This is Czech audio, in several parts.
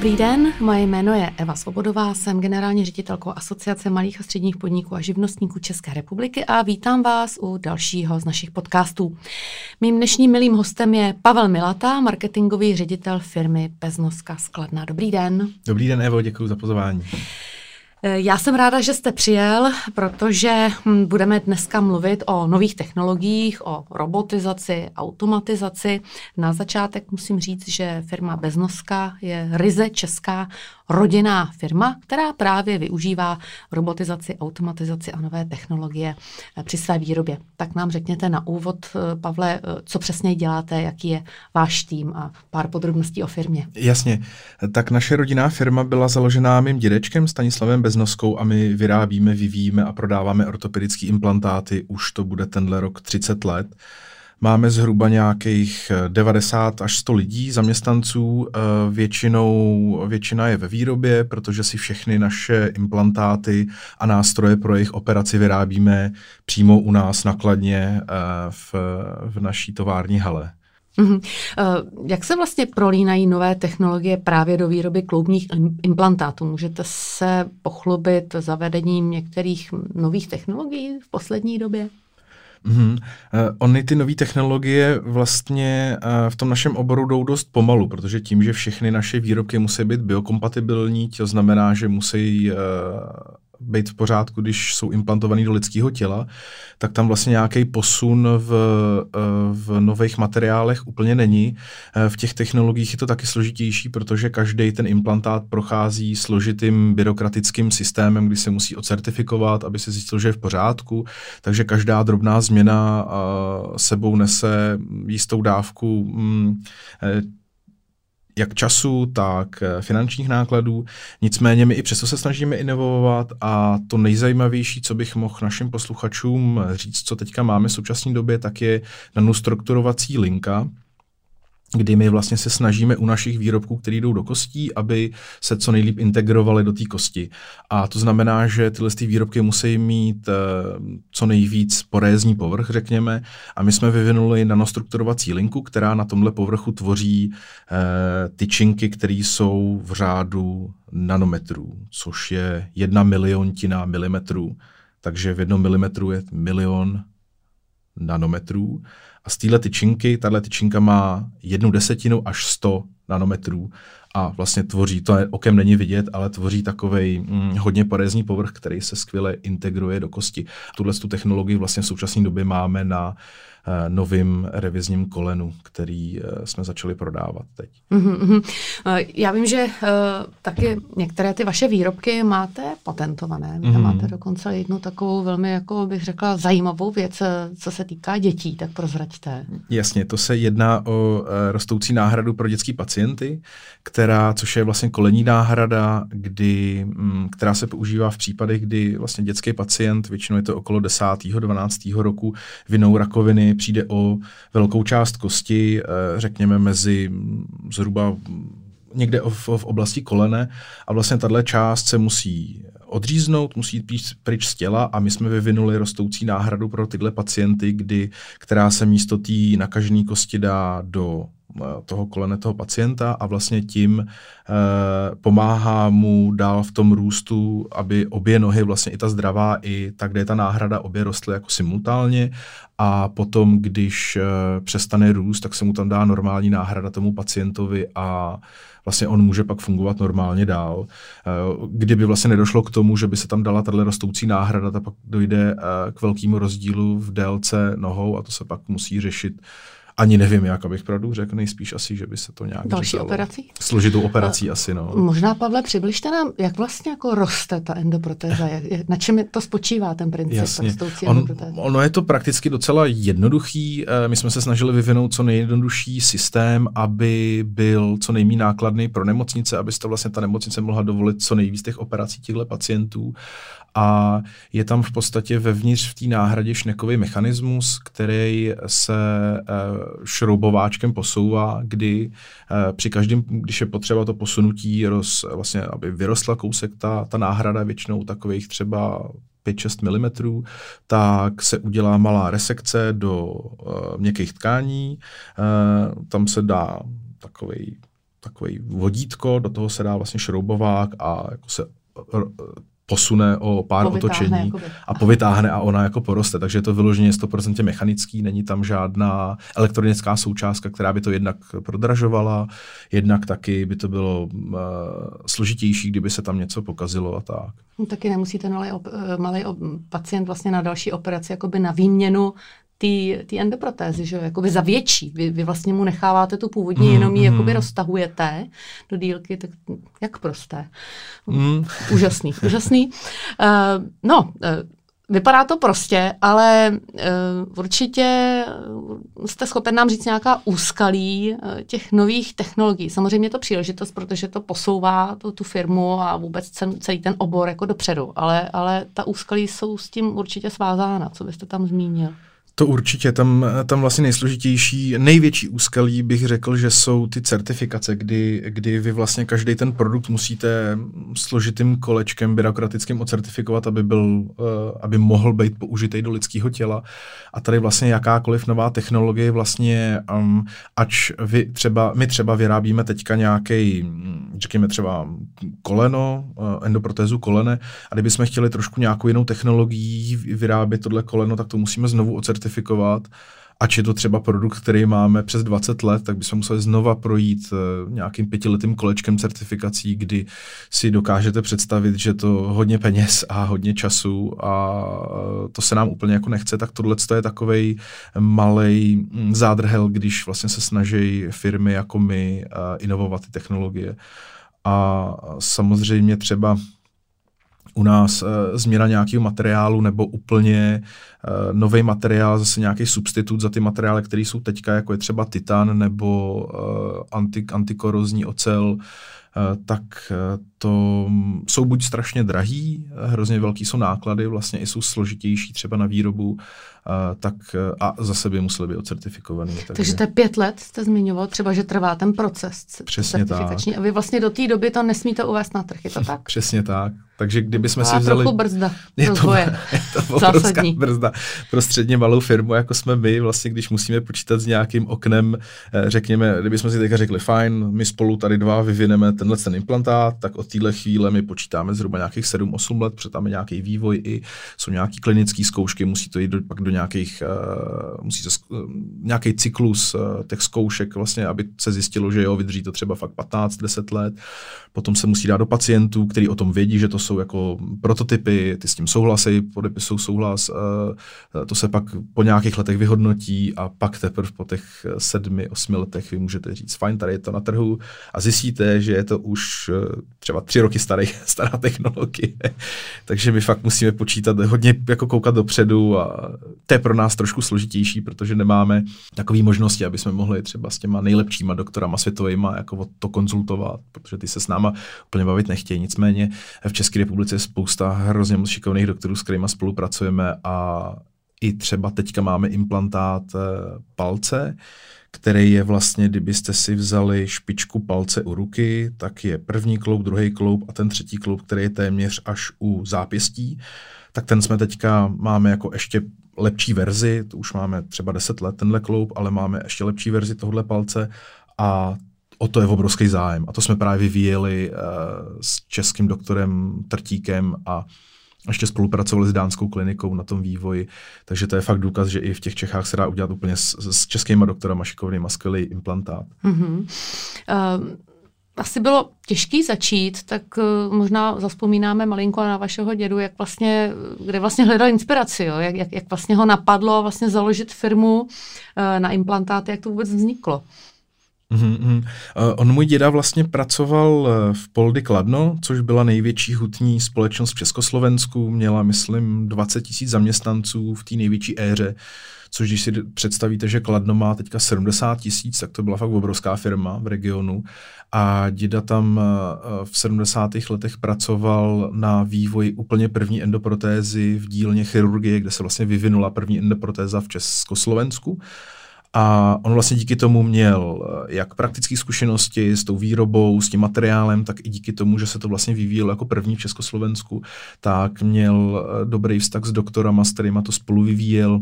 Dobrý den, moje jméno je Eva Svobodová, jsem generální ředitelkou Asociace malých a středních podniků a živnostníků České republiky a vítám vás u dalšího z našich podcastů. Mým dnešním milým hostem je Pavel Milata, marketingový ředitel firmy Beznoska Skladna. Dobrý den. Dobrý den, Evo, děkuji za pozvání. Eh, já jsem ráda, že jste přijel, protože hm, budeme dneska mluvit o nových technologiích, o robotizaci, automatizaci. Na začátek musím říct, že firma Beznoska je ryze česká rodinná firma, která právě využívá robotizaci, automatizaci a nové technologie eh, při své výrobě. Tak nám řekněte na úvod, eh, Pavle, co přesně děláte, jaký je váš tým a pár podrobností o firmě. Jasně. Tak naše rodinná firma byla založená mým dědečkem Stanislavem beznoskou a my vyrábíme, vyvíjíme a prodáváme ortopedické implantáty. Už to bude tenhle rok 30 let. Máme zhruba nějakých 90 až 100 lidí, zaměstnanců. Eh, většinou, většina je ve výrobě, protože si všechny naše implantáty a nástroje pro jejich operaci vyrábíme přímo u nás nakladně eh, v, v naší tovární hale. Mm-hmm. Jak se vlastně prolínají nové technologie právě do výroby kloubních implantátů? Můžete se pochlubit zavedením některých nových technologií v poslední době? Mm-hmm. Uh, ony ty nové technologie vlastně uh, v tom našem oboru jdou dost pomalu, protože tím, že všechny naše výrobky musí být biokompatibilní, to znamená, že musí uh, být v pořádku, když jsou implantovaný do lidského těla, tak tam vlastně nějaký posun v, eh, v nových materiálech úplně není. Eh, v těch technologiích je to taky složitější, protože každý ten implantát prochází složitým byrokratickým systémem, kdy se musí ocertifikovat, aby se zjistil, že je v pořádku. Takže každá drobná změna eh, sebou nese jistou dávku mm, jak času, tak eh, finančních nákladů. Nicméně my i přesto se snažíme inovovat a to nejzajímavější, co bych mohl našim posluchačům říct, co teďka máme v současné době, tak je nanostrukturovací linka, kdy my vlastně se snažíme u našich výrobků, které jdou do kostí, aby se co nejlíp integrovaly do té kosti. A to znamená, že tyhle ty výrobky musí mít uh, co nejvíc porézní povrch, řekněme, a my jsme vyvinuli nanostrukturovací linku, která na tomhle povrchu tvoří uh, tyčinky, které jsou v řádu nanometrů, což je jedna miliontina milimetrů. Takže v jednom milimetru je milion nanometrů. A z téhle tyčinky, tahle tyčinka má jednu desetinu až 100 nanometrů a vlastně tvoří, to okem není vidět, ale tvoří takový hm, hodně porézní povrch, který se skvěle integruje do kosti. Tuhle tu technologii vlastně v současné době máme na Eh, novým revizním kolenu, který eh, jsme začali prodávat teď. Mm-hmm. Já vím, že taky některé ty vaše výrobky máte patentované. Vy mm-hmm. máte dokonce jednu takovou velmi, jako bych řekla, zajímavou věc, co se týká dětí, tak prozraďte. Jasně, to se jedná o rostoucí náhradu pro dětské pacienty, která, což je vlastně kolení náhrada, kdy, mm, která se používá v případech, kdy vlastně dětský pacient, většinou je to okolo 10. 12. roku, vinou rakoviny přijde o velkou část kosti, eh, řekněme mezi zhruba někde v, v oblasti kolene a vlastně tahle část se musí odříznout, musí jít pryč z těla a my jsme vyvinuli rostoucí náhradu pro tyhle pacienty, kdy, která se místo té nakažené kosti dá do toho kolene toho pacienta a vlastně tím eh, pomáhá mu dál v tom růstu, aby obě nohy, vlastně i ta zdravá, i ta, kde je ta náhrada, obě rostly jako simultánně a potom, když eh, přestane růst, tak se mu tam dá normální náhrada tomu pacientovi a vlastně on může pak fungovat normálně dál. Eh, kdyby vlastně nedošlo k tomu, že by se tam dala tato rostoucí náhrada, tak pak dojde eh, k velkému rozdílu v délce nohou a to se pak musí řešit ani nevím, jak abych pravdu řekl, nejspíš asi, že by se to nějak Další řešalo. operací? Složitou operací uh, asi, no. Možná, Pavle, přibližte nám, jak vlastně jako roste ta endoprotéza, na čem to spočívá ten princip Jasně. On, Ono je to prakticky docela jednoduchý. Eh, my jsme se snažili vyvinout co nejjednodušší systém, aby byl co nejméně nákladný pro nemocnice, aby to vlastně ta nemocnice mohla dovolit co nejvíc těch operací těchto pacientů a je tam v podstatě vevnitř v té náhradě šnekový mechanismus, který se e, šroubováčkem posouvá, kdy e, při každém, když je potřeba to posunutí, roz, vlastně, aby vyrostla kousek ta, ta náhrada, většinou takových třeba 5-6 mm, tak se udělá malá resekce do uh, měkkých tkání. Uh, tam se dá takový takový vodítko, do toho se dá vlastně šroubovák a jako se posune o pár povytáhne, otočení jakoby. a povytáhne a ona jako poroste. Takže je to vyloženě 100% mechanický, není tam žádná elektronická součástka, která by to jednak prodražovala, jednak taky by to bylo uh, složitější, kdyby se tam něco pokazilo a tak. No, taky nemusí ten malý, op, eh, malý op, pacient vlastně na další operaci jakoby na výměnu ty endoprotézy, že jo, jakoby za větší. Vy, vy vlastně mu necháváte tu původní, mm, jenom ji mm. jakoby roztahujete do dílky, tak jak prosté. Mm. Úžasný, úžasný. Uh, no, uh, Vypadá to prostě, ale uh, určitě jste schopen nám říct nějaká úskalí uh, těch nových technologií. Samozřejmě je to příležitost, protože to posouvá tu, tu firmu a vůbec celý ten obor jako dopředu, ale, ale ta úskalí jsou s tím určitě svázána, co byste tam zmínil. To určitě, tam, tam vlastně nejsložitější, největší úskalí bych řekl, že jsou ty certifikace, kdy, kdy vy vlastně každý ten produkt musíte složitým kolečkem byrokratickým ocertifikovat, aby, byl, uh, aby mohl být použitý do lidského těla. A tady vlastně jakákoliv nová technologie vlastně, um, ač vy třeba, my třeba vyrábíme teďka nějaký, řekněme třeba koleno, uh, endoprotézu kolene, a kdybychom chtěli trošku nějakou jinou technologií vyrábět tohle koleno, tak to musíme znovu ocertifikovat certifikovat, ač je to třeba produkt, který máme přes 20 let, tak bychom museli znova projít uh, nějakým pětiletým kolečkem certifikací, kdy si dokážete představit, že to hodně peněz a hodně času a uh, to se nám úplně jako nechce, tak tohle je takový malý mm, zádrhel, když vlastně se snaží firmy jako my uh, inovovat ty technologie. A samozřejmě třeba u nás e, změna nějakého materiálu nebo úplně e, nový materiál, zase nějaký substitut za ty materiály, které jsou teďka, jako je třeba titan nebo e, anti, antikorozní ocel, e, tak to jsou buď strašně drahý, hrozně velký jsou náklady, vlastně i jsou složitější třeba na výrobu, tak a zase by museli být ocertifikovaný. Takže, takže to je pět let, jste zmiňoval, třeba, že trvá ten proces Přesně certifikační tak. a vy vlastně do té doby to nesmíte uvést na trh, je to tak? Přesně tak. Takže kdyby jsme si vzali... trochu brzda je to, je to Zásadní. brzda pro středně malou firmu, jako jsme my, vlastně když musíme počítat s nějakým oknem, eh, řekněme, kdybychom si teďka řekli, fajn, my spolu tady dva vyvineme tenhle ten implantát, tak od téhle chvíle my počítáme zhruba nějakých 7-8 let, protože tam je nějaký vývoj i jsou nějaký klinické zkoušky, musí to jít do, pak do nějakých, uh, musí se, uh, nějaký cyklus uh, těch zkoušek, vlastně, aby se zjistilo, že jo, vydrží to třeba fakt 15-10 let. Potom se musí dát do pacientů, kteří o tom vědí, že to jsou jako prototypy, ty s tím souhlasí, podepisují souhlas, uh, to se pak po nějakých letech vyhodnotí a pak teprve po těch sedmi, osmi letech vy můžete říct, fajn, tady je to na trhu a zjistíte, že je to už třeba tři roky starý, stará technologie. Takže my fakt musíme počítat, hodně jako koukat dopředu a to je pro nás trošku složitější, protože nemáme takové možnosti, aby jsme mohli třeba s těma nejlepšíma doktorama světovými jako to konzultovat, protože ty se s náma úplně bavit nechtějí. Nicméně v České republice je spousta hrozně moc šikovných doktorů, s kterými spolupracujeme a i třeba teďka máme implantát eh, palce, který je vlastně, kdybyste si vzali špičku palce u ruky, tak je první kloub, druhý kloub a ten třetí kloub, který je téměř až u zápěstí. Tak ten jsme teďka, máme jako ještě lepší verzi, to už máme třeba 10 let tenhle kloub, ale máme ještě lepší verzi tohle palce a o to je obrovský zájem. A to jsme právě vyvíjeli uh, s českým doktorem Trtíkem a ještě spolupracovali s dánskou klinikou na tom vývoji, takže to je fakt důkaz, že i v těch Čechách se dá udělat úplně s, s českýma doktorama šikovnýma skvělý implantát. Mm-hmm. Uh, asi bylo těžký začít, tak uh, možná zaspomínáme malinko na vašeho dědu, jak vlastně, kde vlastně hledal inspiraci, jo? Jak, jak, jak vlastně ho napadlo vlastně založit firmu uh, na implantáty, jak to vůbec vzniklo. Mm-hmm. On můj děda vlastně pracoval eh, v Poldy Kladno, což byla největší hutní společnost v Československu, měla, myslím, 20 tisíc zaměstnanců v té největší éře, což když si představíte, že Kladno má teďka 70 tisíc, tak to byla fakt obrovská firma v regionu. A děda tam eh, v 70. letech pracoval na vývoji úplně první endoprotézy v dílně chirurgie, kde se vlastně vyvinula první endoprotéza v Československu. A on vlastně díky tomu měl eh, jak praktické zkušenosti s tou výrobou, s tím materiálem, tak i díky tomu, že se to vlastně vyvíjelo jako první v Československu, tak měl eh, dobrý vztah s doktorama, s kterýma to spolu vyvíjel.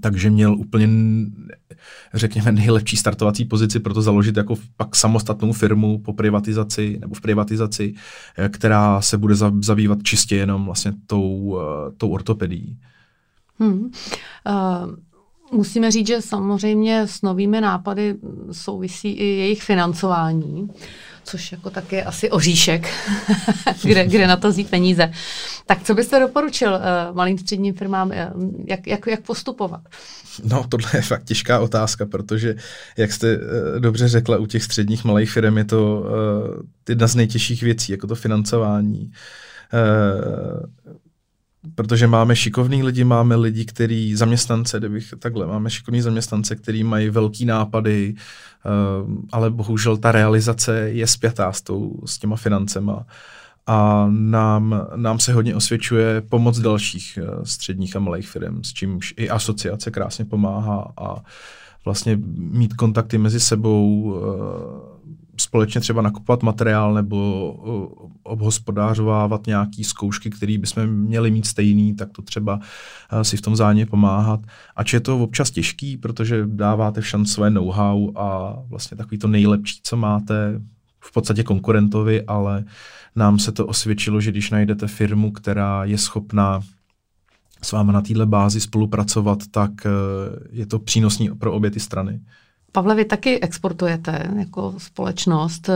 takže měl úplně, řekněme, nejlepší startovací pozici pro to založit jako pak samostatnou firmu po privatizaci nebo v privatizaci, eh, která se bude zabývat čistě jenom vlastně tou, tou ortopedií. Hmm. Uh, musíme říct, že samozřejmě s novými nápady souvisí i jejich financování což jako taky asi oříšek, kde, kde na to vzít peníze. Tak co byste doporučil uh, malým středním firmám, uh, jak, jak, jak postupovat? No, tohle je fakt těžká otázka, protože, jak jste uh, dobře řekla, u těch středních malých firm je to uh, jedna z nejtěžších věcí, jako to financování. Uh, protože máme šikovný lidi, máme lidi, který zaměstnance, kdybych takhle, máme šikovný zaměstnance, který mají velký nápady, uh, ale bohužel ta realizace je spjatá s, tou, s těma financema. A nám, nám se hodně osvědčuje pomoc dalších uh, středních a malých firm, s čímž i asociace krásně pomáhá a vlastně mít kontakty mezi sebou, uh, společně třeba nakupovat materiál nebo uh, obhospodářovávat nějaký zkoušky, které bychom měli mít stejný, tak to třeba uh, si v tom zájemně pomáhat. Ač je to občas těžký, protože dáváte v své know-how a vlastně takový to nejlepší, co máte v podstatě konkurentovi, ale nám se to osvědčilo, že když najdete firmu, která je schopná s vámi na této bázi spolupracovat, tak uh, je to přínosný pro obě ty strany. Pavle, vy taky exportujete jako společnost. Eh,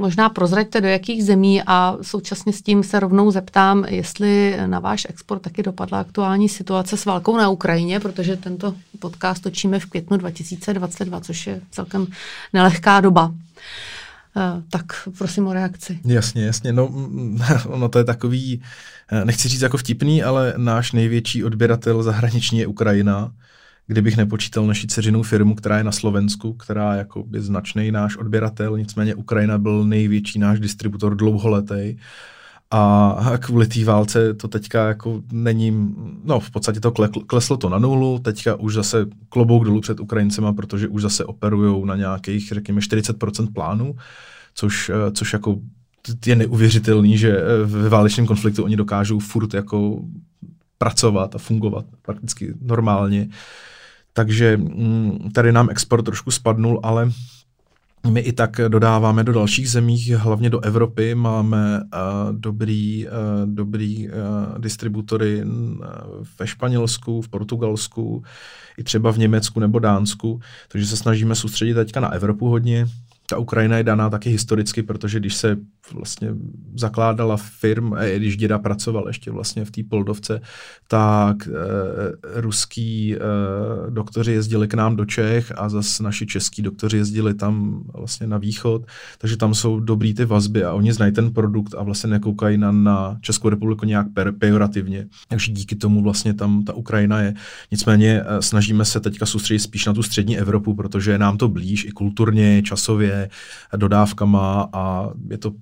možná prozraďte, do jakých zemí a současně s tím se rovnou zeptám, jestli na váš export taky dopadla aktuální situace s válkou na Ukrajině, protože tento podcast točíme v květnu 2022, což je celkem nelehká doba. Eh, tak prosím o reakci. Jasně, jasně. No, ono to je takový, eh, nechci říct jako vtipný, ale náš největší odběratel zahraniční je Ukrajina kdybych nepočítal naši dceřinou firmu, která je na Slovensku, která jako je značný náš odběratel, nicméně Ukrajina byl největší náš distributor dlouholetý. A kvůli té válce to teďka jako není, no v podstatě to kleslo to na nulu, teďka už zase klobouk dolů před Ukrajincema, protože už zase operují na nějakých, řekněme, 40% plánů, což, eh, což jako je neuvěřitelný, že eh, ve válečném konfliktu oni dokážou furt jako pracovat a fungovat prakticky normálně. Takže mm, tady nám export trošku spadnul, ale my i tak dodáváme do dalších zemí, hlavně do Evropy. Máme uh, dobrý, uh, dobrý uh, distributory ve Španělsku, v Portugalsku, i třeba v Německu nebo Dánsku, takže se snažíme soustředit teďka na Evropu hodně ta Ukrajina je daná taky historicky, protože když se vlastně zakládala firm, a když děda pracoval ještě vlastně v té Poldovce, tak e, ruský e, doktoři jezdili k nám do Čech a zase naši český doktoři jezdili tam vlastně na východ, takže tam jsou dobrý ty vazby a oni znají ten produkt a vlastně nekoukají na, na Českou republiku nějak per, pejorativně. Takže díky tomu vlastně tam ta Ukrajina je. Nicméně e, snažíme se teďka soustředit spíš na tu střední Evropu, protože je nám to blíž i kulturně, časově, dodávkama a je to,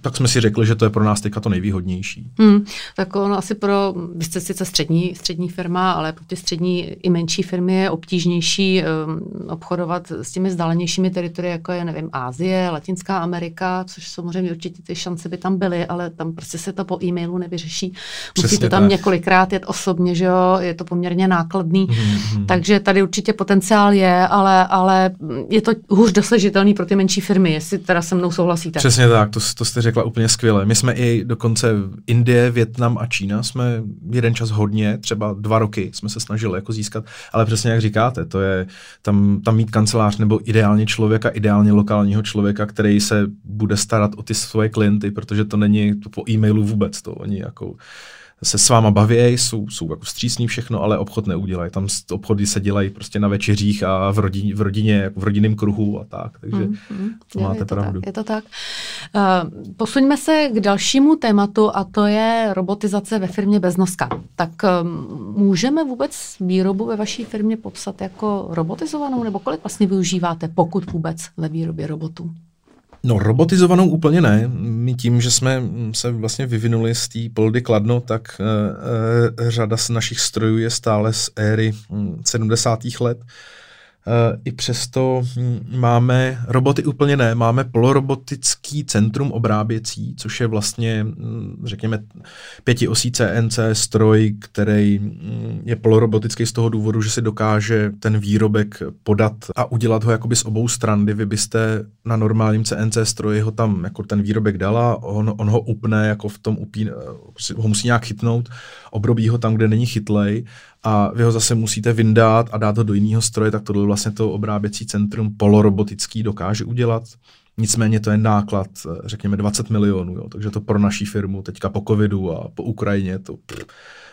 tak jsme si řekli, že to je pro nás teďka to nejvýhodnější. Hmm, tak ono asi pro, vy jste sice střední, střední firma, ale pro ty střední i menší firmy je obtížnější um, obchodovat s těmi vzdálenějšími teritory, jako je, nevím, Ázie, Latinská Amerika, což samozřejmě určitě ty šance by tam byly, ale tam prostě se to po e-mailu nevyřeší. Musíte tam tak. několikrát jet osobně, že jo, je to poměrně nákladný, hmm, takže tady určitě potenciál je, ale, ale je to hůř dosažitelný pro ty menší firmy, jestli teda se mnou souhlasíte. Přesně tak, to, to jste řekla úplně skvěle. My jsme i dokonce Indie, Větnam a Čína jsme jeden čas hodně, třeba dva roky jsme se snažili jako získat, ale přesně jak říkáte, to je tam, tam mít kancelář nebo ideálně člověka, ideálně lokálního člověka, který se bude starat o ty svoje klienty, protože to není to po e-mailu vůbec, to oni jako se s váma baví, jsou, jsou jako střísní všechno, ale obchod neudělají. Tam obchody se dělají prostě na večeřích a v rodině, v, rodině, jako v rodinném kruhu a tak. Takže mm, mm, to máte je to pravdu. Tak, je to tak. Uh, posuňme se k dalšímu tématu a to je robotizace ve firmě Beznoska. Tak um, můžeme vůbec výrobu ve vaší firmě popsat jako robotizovanou, nebo kolik vlastně využíváte, pokud vůbec ve výrobě robotů? No robotizovanou úplně ne. My tím, že jsme se vlastně vyvinuli z té poldy Kladno, tak e, e, řada z našich strojů je stále z éry 70. Hm, let. I přesto hm, máme, roboty úplně ne, máme polorobotický centrum obráběcí, což je vlastně, hm, řekněme, pětiosí CNC stroj, který hm, je polorobotický z toho důvodu, že si dokáže ten výrobek podat a udělat ho jakoby z obou stran, kdy vy byste na normálním CNC stroji ho tam jako ten výrobek dala, on, on ho upne jako v tom upín, ho musí nějak chytnout, obrobí ho tam, kde není chytlej a vy ho zase musíte vyndat a dát ho do jiného stroje, tak tohle vlastně to obráběcí centrum polorobotický dokáže udělat. Nicméně to je náklad, řekněme, 20 milionů, jo. takže to pro naší firmu teďka po covidu a po Ukrajině, to pff,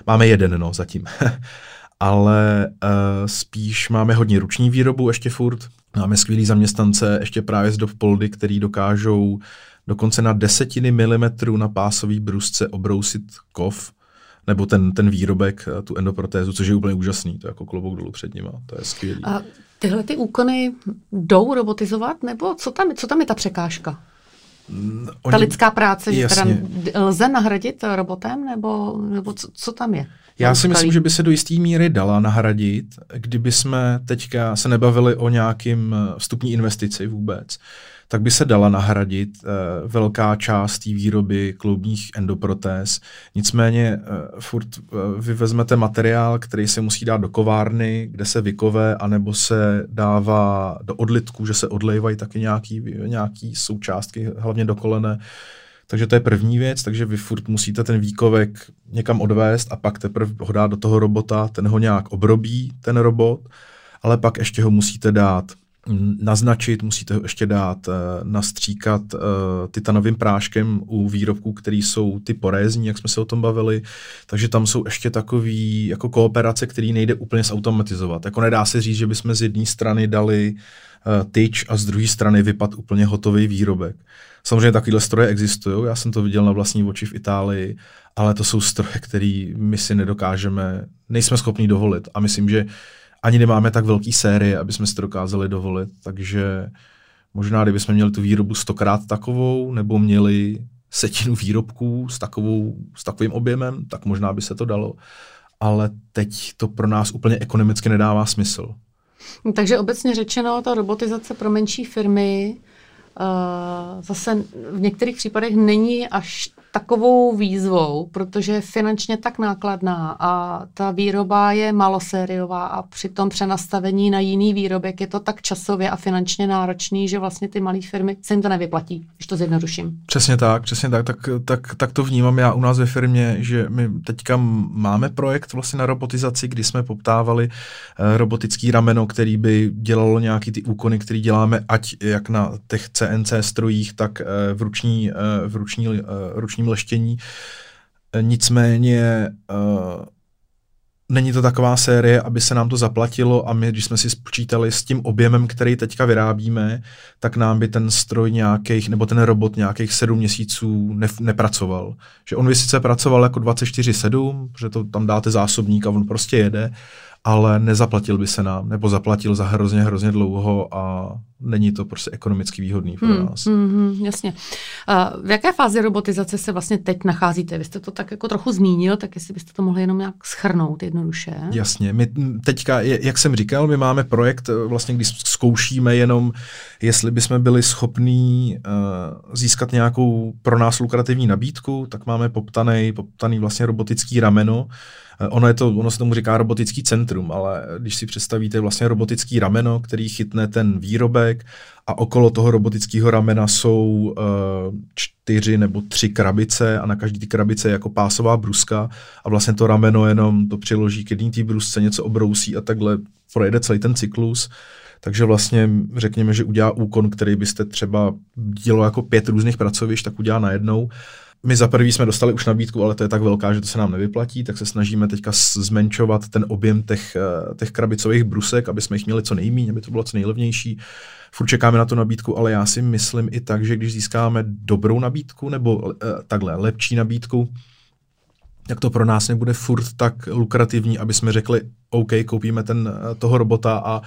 máme jeden no zatím. Ale uh, spíš máme hodně ruční výrobu ještě furt, máme skvělý zaměstnance ještě právě z Dovpoldy, který dokážou dokonce na desetiny milimetrů na pásový brusce obrousit kov, nebo ten, ten výrobek, eh, tu endoprotézu, což je úplně úžasný, to je jako klobouk dolů před nima, to je skvělý. A tyhle ty úkony jdou robotizovat, nebo co tam, co tam je ta překážka? Mm, oni, ta lidská práce, že teda lze nahradit robotem, nebo, nebo co, co tam je? Já si myslím, že by se do jisté míry dala nahradit, kdyby jsme teďka se nebavili o nějakým eh, vstupní investici vůbec tak by se dala nahradit uh, velká část výroby kloubních endoprotéz. Nicméně uh, furt uh, vy vezmete materiál, který se musí dát do kovárny, kde se vykové, anebo se dává do odlitku, že se odlejvají taky nějaký, nějaký součástky, hlavně do kolene. Takže to je první věc, takže vy furt musíte ten výkovek někam odvést a pak teprve ho dát do toho robota, ten ho nějak obrobí, ten robot, ale pak ještě ho musíte dát naznačit, musíte ho ještě dát, uh, nastříkat uh, titanovým práškem u výrobků, které jsou ty porézní, jak jsme se o tom bavili, takže tam jsou ještě takový jako kooperace, který nejde úplně zautomatizovat. Jako nedá se říct, že bychom z jedné strany dali uh, tyč a z druhé strany vypad úplně hotový výrobek. Samozřejmě takovéhle stroje existují, já jsem to viděl na vlastní oči v Itálii, ale to jsou stroje, které my si nedokážeme, nejsme schopni dovolit. A myslím, že ani nemáme tak velký série, aby jsme si to dokázali dovolit, takže možná, kdybychom měli tu výrobu stokrát takovou, nebo měli setinu výrobků s, takovou, s takovým objemem, tak možná by se to dalo. Ale teď to pro nás úplně ekonomicky nedává smysl. Takže obecně řečeno, ta robotizace pro menší firmy uh, zase v některých případech není až takovou výzvou, protože je finančně tak nákladná a ta výroba je malosériová a při tom přenastavení na jiný výrobek je to tak časově a finančně náročný, že vlastně ty malé firmy se jim to nevyplatí, když to zjednoduším. Přesně tak, přesně tak, tak, tak, tak to vnímám já u nás ve firmě, že my teďka máme projekt vlastně na robotizaci, kdy jsme poptávali uh, robotický rameno, který by dělalo nějaký ty úkony, které děláme, ať jak na těch CNC strojích, tak uh, v ruční, uh, v ruční, ruční nočním leštění. Nicméně uh, není to taková série, aby se nám to zaplatilo a my, když jsme si spočítali s tím objemem, který teďka vyrábíme, tak nám by ten stroj nějakých, nebo ten robot nějakých sedm měsíců ne, nepracoval. Že on by sice pracoval jako 24-7, že to tam dáte zásobník a on prostě jede, ale nezaplatil by se nám, nebo zaplatil za hrozně, hrozně dlouho a není to prostě ekonomicky výhodný pro hmm, nás. Hmm, hmm, jasně. Uh, v jaké fázi robotizace se vlastně teď nacházíte? Vy jste to tak jako trochu zmínil, tak jestli byste to mohli jenom nějak schrnout jednoduše. Jasně. My teďka, jak jsem říkal, my máme projekt, eh, vlastně když zkoušíme jenom, jestli bychom byli schopní uh, získat nějakou pro nás lukrativní nabídku, tak máme poptaný, poptaný vlastně robotický rameno, ono, je to, ono se tomu říká robotický centrum, ale když si představíte vlastně robotický rameno, který chytne ten výrobek a okolo toho robotického ramena jsou uh, čtyři nebo tři krabice a na každý ty krabice je jako pásová bruska a vlastně to rameno jenom to přiloží k jedné té brusce, něco obrousí a takhle projede celý ten cyklus. Takže vlastně řekněme, že udělá úkon, který byste třeba dělal jako pět různých pracovišť, tak udělá najednou my za prvý jsme dostali už nabídku, ale to je tak velká, že to se nám nevyplatí, tak se snažíme teďka zmenšovat ten objem těch, eh, těch krabicových brusek, aby jsme jich měli co nejméně, aby to bylo co nejlevnější. Furt čekáme na tu nabídku, ale já si myslím i tak, že když získáme dobrou nabídku nebo uh, takhle lepší nabídku, tak to pro nás nebude furt tak lukrativní, aby jsme řekli, OK, koupíme ten, uh, toho robota a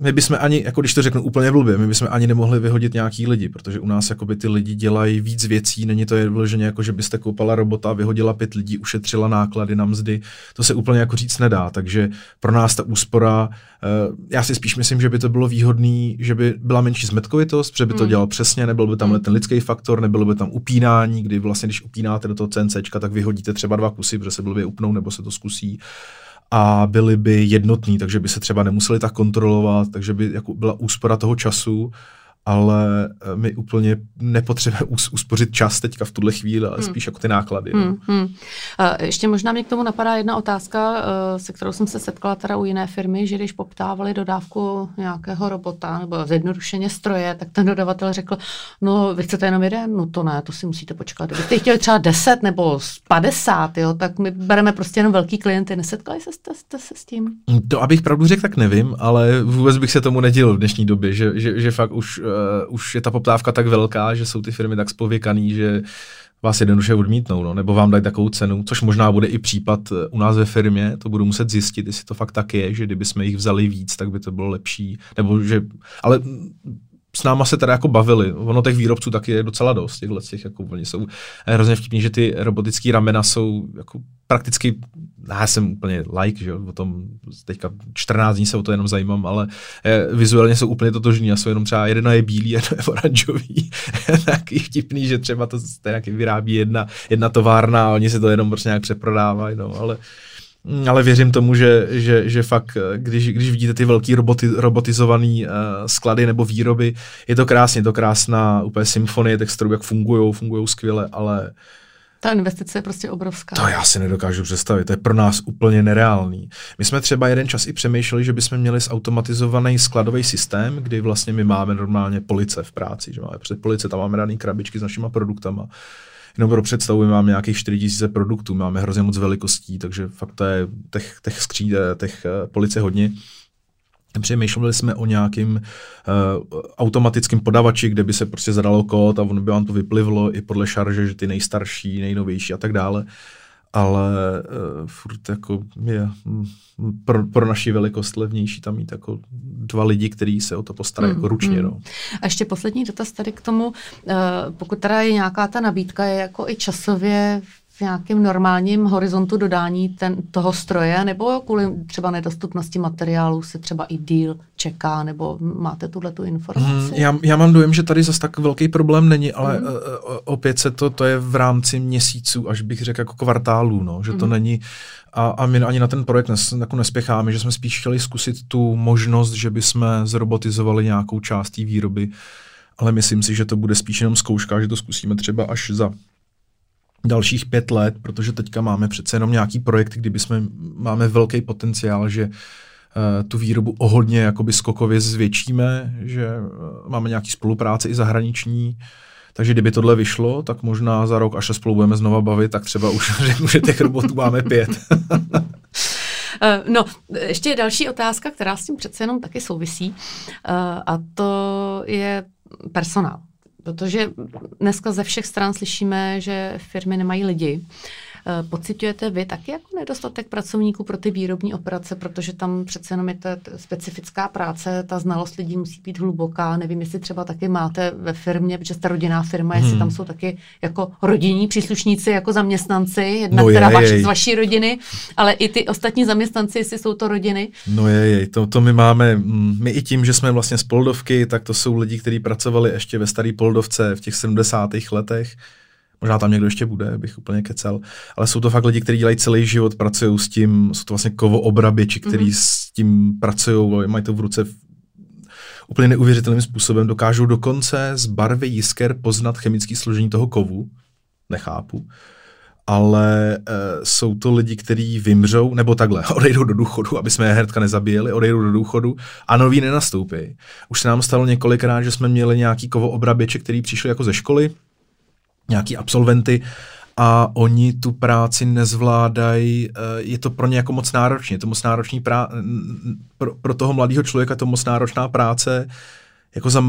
my bychom ani, jako když to řeknu úplně blbě, my bychom ani nemohli vyhodit nějaký lidi, protože u nás jakoby ty lidi dělají víc věcí, není to vloženě jako, že byste koupala robota, vyhodila pět lidí, ušetřila náklady na mzdy, to se úplně jako říct nedá, takže pro nás ta úspora, uh, já si spíš myslím, že by to bylo výhodný, že by byla menší zmetkovitost, že by to mm. dělal přesně, nebyl by tam mm. ten lidský faktor, nebylo by tam upínání, kdy vlastně, když upínáte do toho CNCčka, tak vyhodíte třeba dva kusy, protože se blbě upnou nebo se to zkusí a byli by jednotní, takže by se třeba nemuseli tak kontrolovat, takže by jako byla úspora toho času ale eh, my úplně nepotřebujeme uspořit čas teďka v tuhle chvíli, ale hmm. spíš jako ty náklady. No. Hmm, hmm. A ještě možná mě k tomu napadá jedna otázka, eh, se kterou jsem se setkala teda u jiné firmy, že když poptávali dodávku nějakého robota nebo zjednodušeně stroje, tak ten dodavatel řekl, no vy chcete jenom jeden? No to ne, to si musíte počkat. Kdybyste chtěli třeba 10 nebo 50, jo, tak my bereme prostě jenom velký klienty. Nesetkali se, jste, jste se s tím? To abych pravdu řekl, tak nevím, ale vůbec bych se tomu nedělal v dnešní době, že, že, že fakt už uh, už je ta poptávka tak velká, že jsou ty firmy tak spověkaný, že vás jednoduše odmítnou, no, nebo vám dají takovou cenu, což možná bude i případ eh, u nás ve firmě, to budu muset zjistit, jestli to fakt tak je, že kdyby jsme jich vzali víc, tak by to bylo lepší, nebo že, ale s náma se teda jako bavili. Ono těch výrobců taky je docela dost, těchhle těch, jako oni jsou hrozně vtipní, že ty robotické ramena jsou jako prakticky, já jsem úplně like, že o tom teďka 14 dní se o to jenom zajímám, ale eh, vizuálně jsou úplně totožní a jsou jenom třeba jedna je bílý, jedna je oranžový. Taky vtipný, že třeba to taky vyrábí jedna, jedna továrna a oni si to jenom prostě nějak přeprodávají, no, ale Mm, ale věřím tomu, že, že, že fakt, eh, když, když vidíte ty velký roboty, robotizované uh, sklady nebo výroby, je to krásně, je to krásná úplně symfonie texturů, jak fungují, fungují skvěle, ale ta investice je prostě obrovská. To já si nedokážu představit, to je pro nás úplně nereálný. My jsme třeba jeden čas i přemýšleli, že bychom měli zautomatizovaný skladový systém, kdy vlastně my máme normálně police v práci, že máme před police, tam máme dané krabičky s našimi produktama jenom pro představu, máme nějakých 4000 produktů, máme hrozně moc velikostí, takže fakt to je těch, těch skříd, těch uh, police hodně. Přemýšleli jsme o nějakým uh, automatickým podavači, kde by se prostě zadalo kód a ono by vám to vyplivlo i podle šarže, že ty nejstarší, nejnovější a tak dále ale uh, furt jako je mm, pro, pro naši velikost levnější tam mít jako dva lidi, kteří se o to postarají mm, jako ručně. Mm. No. A ještě poslední dotaz tady k tomu, uh, pokud teda je nějaká ta nabídka, je jako i časově nějakým normálním horizontu dodání ten, toho stroje, nebo kvůli třeba nedostupnosti materiálu se třeba i díl čeká, nebo máte tuhle tu informaci? Mm, já, já mám dojem, že tady zase tak velký problém není, ale mm. uh, opět se to, to je v rámci měsíců, až bych řekl jako kvartálů, no, že mm. to mhm. není a, a my ani na ten projekt nes, jako nespěcháme, že jsme spíš chtěli zkusit tu možnost, že bychom zrobotizovali nějakou část té výroby, ale myslím si, že to bude spíš jenom zkouška, že to zkusíme třeba až za dalších pět let, protože teďka máme přece jenom nějaký projekt, kdyby jsme, máme velký potenciál, že uh, tu výrobu o hodně jakoby skokově zvětšíme, že uh, máme nějaký spolupráce i zahraniční, takže kdyby tohle vyšlo, tak možná za rok, až se spolu budeme znova bavit, tak třeba už řeknu, že těch robotů máme pět. Eh, no, ještě další otázka, která s tím přece jenom taky souvisí, a to je personál. Protože dneska ze všech stran slyšíme, že firmy nemají lidi. Eh, pocitujete vy taky jako nedostatek pracovníků pro ty výrobní operace, protože tam přece jenom je ta specifická práce, ta znalost lidí musí být hluboká. Nevím, jestli třeba taky máte ve firmě, protože jste rodinná firma, hmm. jestli tam jsou taky jako rodinní příslušníci, jako zaměstnanci, jedna, no která vaš, z vaší rodiny, ale i ty ostatní zaměstnanci, jestli jsou to rodiny. No je, je. To, to my máme, mm, my i tím, že jsme vlastně z Poldovky, tak to jsou lidi, kteří pracovali ještě ve staré Poldovce v těch 70. letech Možná tam někdo ještě bude, bych úplně kecel. Ale jsou to fakt lidi, kteří dělají celý život, pracují s tím, jsou to vlastně kovoobraběči, kteří mm-hmm. s tím pracují, mají to v ruce úplně neuvěřitelným způsobem. Dokážou dokonce z barvy jisker poznat chemické složení toho kovu. Nechápu ale e, jsou to lidi, kteří vymřou, nebo takhle, odejdou do důchodu, aby jsme je hertka nezabíjeli, odejdou do důchodu a noví nenastoupí. Už se nám stalo několikrát, že jsme měli nějaký kovoobraběče, který přišli jako ze školy, nějaký absolventy a oni tu práci nezvládají, eh, je to pro ně jako moc náročné, je to moc náročný prá- pro, pro toho mladého člověka to moc náročná práce, jako za,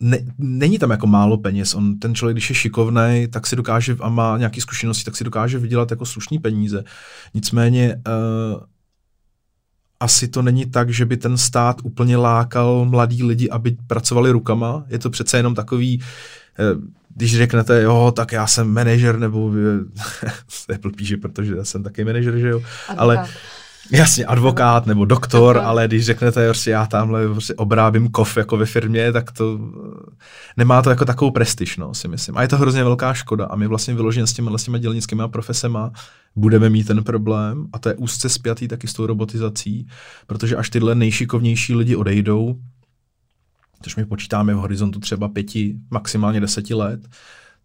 ne, není tam jako málo peněz, on, ten člověk, když je šikovný, tak si dokáže a má nějaké zkušenosti, tak si dokáže vydělat jako slušný peníze. Nicméně uh, asi to není tak, že by ten stát úplně lákal mladí lidi, aby pracovali rukama. Je to přece jenom takový, eh, když řeknete, jo, tak já jsem manažer, nebo to je blbý, protože já jsem taky manažer, že jo, Advokát. ale Jasně, advokát nebo doktor, doktor. ale když řeknete, že já tamhle prostě obrábím kov jako ve firmě, tak to nemá to jako takovou prestiž, no, si myslím. A je to hrozně velká škoda. A my vlastně vyloženě s těmi, s těmi dělnickými profesema budeme mít ten problém a to je úzce spjatý taky s tou robotizací, protože až tyhle nejšikovnější lidi odejdou, což my počítáme v horizontu třeba pěti, maximálně deseti let,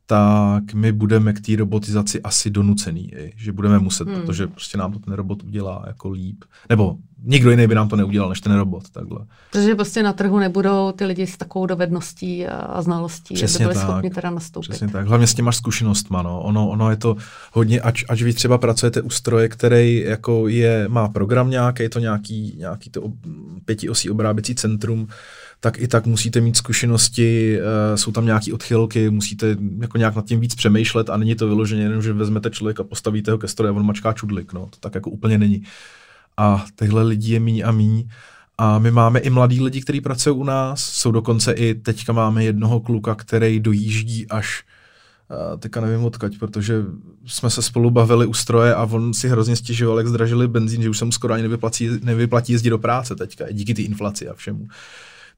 tak my budeme k té robotizaci asi donucený, že budeme muset, hmm. protože prostě nám to ten robot udělá jako líp. Nebo nikdo jiný by nám to neudělal, než ten robot, takhle. Protože prostě na trhu nebudou ty lidi s takovou dovedností a znalostí, Přesně aby byli tak, schopni teda nastoupit. Přesně tak, hlavně s těma zkušenostma, no. Ono, ono je to hodně, ač, ač vy třeba pracujete u stroje, který jako je, má program nějaký, je to nějaký, nějaký to pětiosí obráběcí centrum, tak i tak musíte mít zkušenosti, uh, jsou tam nějaké odchylky, musíte jako nějak nad tím víc přemýšlet a není to vyloženě jenom, že vezmete člověka, postavíte ho ke stroji a on mačká čudlik, no, to tak jako úplně není. A těchto lidí je míň a míň. A my máme i mladí lidi, kteří pracují u nás, jsou dokonce i teďka máme jednoho kluka, který dojíždí až uh, teďka nevím odkaď, protože jsme se spolu bavili u stroje a on si hrozně stěžoval, jak zdražili benzín, že už se mu skoro ani nevyplatí, nevyplatí jezdit do práce teďka, díky té inflaci a všemu.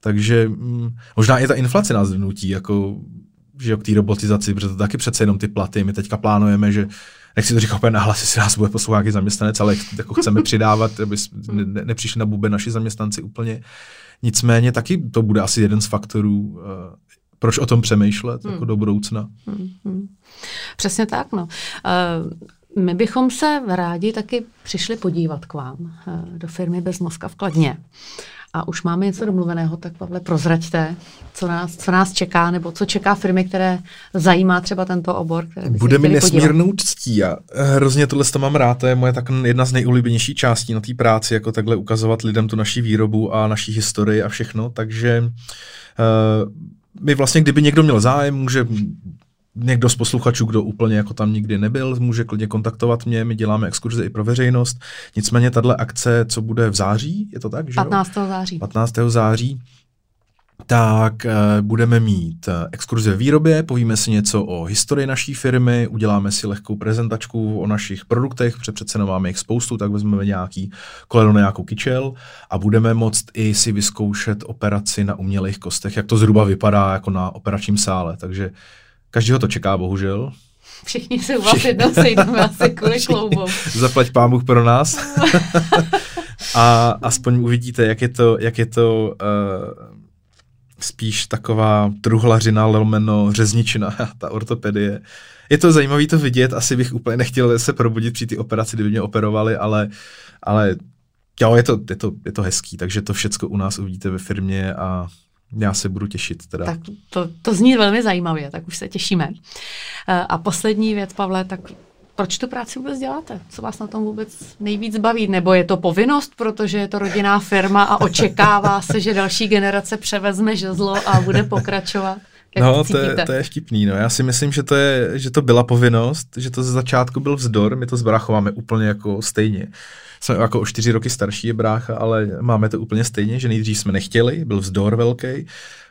Takže mm, možná i ta inflace nás nutí, jako, že k té robotizaci, protože to taky přece jenom ty platy. My teďka plánujeme, že nechci to říkat úplně nahlas, jestli nás bude poslouchat nějaký zaměstnanec, ale jako chceme přidávat, aby ne, nepřišli na bube naši zaměstnanci úplně. Nicméně taky to bude asi jeden z faktorů, uh, proč o tom přemýšlet jako hmm. jako do budoucna. Hmm, hmm. Přesně tak, no. Uh, my bychom se rádi taky přišli podívat k vám uh, do firmy Bez mozka v Kladně a už máme něco domluveného, tak Pavle, prozraďte, co nás, co nás čeká, nebo co čeká firmy, které zajímá třeba tento obor. Které Bude mi nesmírnou ctí. A hrozně tohle to mám rád, to je moje tak jedna z nejoblíbenějších částí na té práci, jako takhle ukazovat lidem tu naší výrobu a naší historii a všechno, takže uh, my vlastně, kdyby někdo měl zájem, může někdo z posluchačů, kdo úplně jako tam nikdy nebyl, může klidně kontaktovat mě, my děláme exkurze i pro veřejnost. Nicméně tahle akce, co bude v září, je to tak? Že 15. Jo? září. 15. září, tak e, budeme mít eh, exkurze v výrobě, povíme si něco o historii naší firmy, uděláme si lehkou prezentačku o našich produktech, protože přece máme jich spoustu, tak vezmeme nějaký koleno na nějakou kyčel a budeme moct i si vyzkoušet operaci na umělých kostech, jak to zhruba vypadá jako na operačním sále. Takže Každýho to čeká, bohužel. Všichni se u vás jednou sejdeme asi kvůli kloubům. Zaplať pámuch pro nás. a aspoň uvidíte, jak je to, jak je to uh, spíš taková truhlařina, lomeno, řezničina, ta ortopedie. Je to zajímavé to vidět, asi bych úplně nechtěl se probudit při ty operaci, kdyby mě operovali, ale, ale jo, je to, je, to, je to hezký, takže to všecko u nás uvidíte ve firmě a já se budu těšit teda. Tak to, to zní velmi zajímavě, tak už se těšíme. Eh, a poslední věc, Pavle, tak proč tu práci vůbec děláte? Co vás na tom vůbec nejvíc baví? Nebo je to povinnost, protože je to rodinná firma a očekává se, že další generace převezme žezlo a bude pokračovat? Jak no, to je, to je vtipný. No. Já si myslím, že to, je, že to byla povinnost, že to ze začátku byl vzdor. My to s máme úplně jako stejně. Jsme jako o čtyři roky starší je brácha, ale máme to úplně stejně, že nejdřív jsme nechtěli, byl vzdor velký.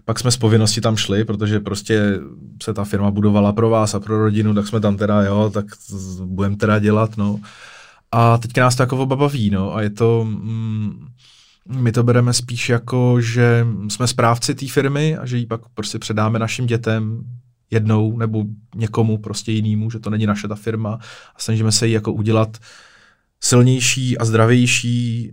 Pak jsme z povinnosti tam šli, protože prostě se ta firma budovala pro vás a pro rodinu, tak jsme tam teda, jo, tak budeme teda dělat, no. A teďka nás to jako oba baví, no, a je to, mm, my to bereme spíš jako, že jsme správci té firmy a že ji pak prostě předáme našim dětem jednou nebo někomu prostě jinému, že to není naše ta firma a snažíme se ji jako udělat silnější a zdravější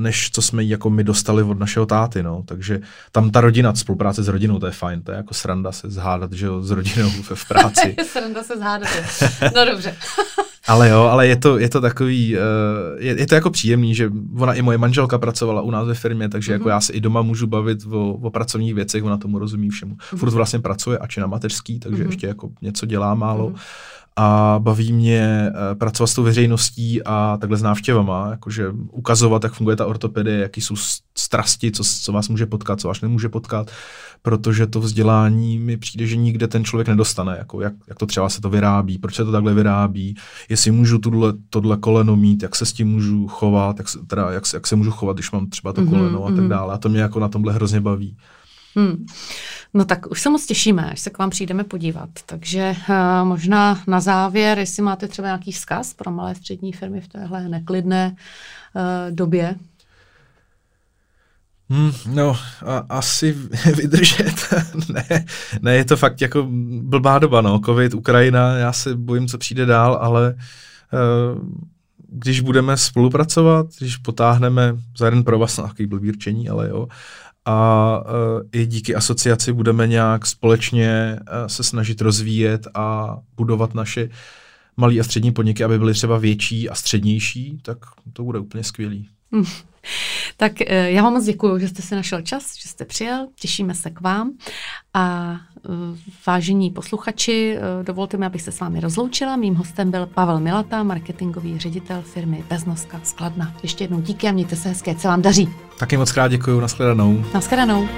než co jsme jako my dostali od našeho táty, no. Takže tam ta rodina, spolupráce s rodinou, to je fajn, to je jako sranda se zhádat, že jo, s rodinou v, práci. sranda se zhádat, no dobře. ale jo, ale je to, je to takový, uh, je, je, to jako příjemný, že ona i moje manželka pracovala u nás ve firmě, takže mm-hmm. jako já se i doma můžu bavit o, o pracovních věcech, ona tomu rozumí všemu. Mm-hmm. Furt vlastně pracuje, ač na mateřský, takže mm-hmm. ještě jako něco dělá málo. Mm-hmm a baví mě uh, pracovat s tou veřejností a takhle s návštěvama, jakože ukazovat, jak funguje ta ortopedie, jaký jsou strasti, co, co vás může potkat, co vás nemůže potkat, protože to vzdělání mi přijde, že nikde ten člověk nedostane, jako jak, jak to třeba se to vyrábí, proč se to takhle vyrábí, jestli můžu tuhle, tohle koleno mít, jak se s tím můžu chovat, jak se, teda, jak, se, jak se můžu chovat, když mám třeba to mm-hmm, koleno a tak mhm. dále. A to mě jako na tomhle hrozně baví. Hmm. No tak už se moc těšíme, až se k vám přijdeme podívat. Takže uh, možná na závěr, jestli máte třeba nějaký vzkaz pro malé střední firmy v téhle neklidné uh, době. Hmm, no, a, asi vydržet. ne, ne, je to fakt jako blbá doba, no. Covid, Ukrajina, já se bojím, co přijde dál, ale uh, když budeme spolupracovat, když potáhneme za jeden pro vás nějaký blbý ale jo, a uh, i díky asociaci budeme nějak společně uh, se snažit rozvíjet a budovat naše malé a střední podniky, aby byly třeba větší a střednější, tak to bude úplně skvělý. Tak eh, já vám moc děkuji, že jste si našel čas, že jste přijel, těšíme se k vám a vážení posluchači, dovolte mi, abych se s vámi rozloučila. Mým hostem byl Pavel Milata, marketingový ředitel firmy Beznoska Skladna. Ještě jednou díky a mějte se hezké, co vám daří. Taky moc krát děkuji, nashledanou. Nashledanou.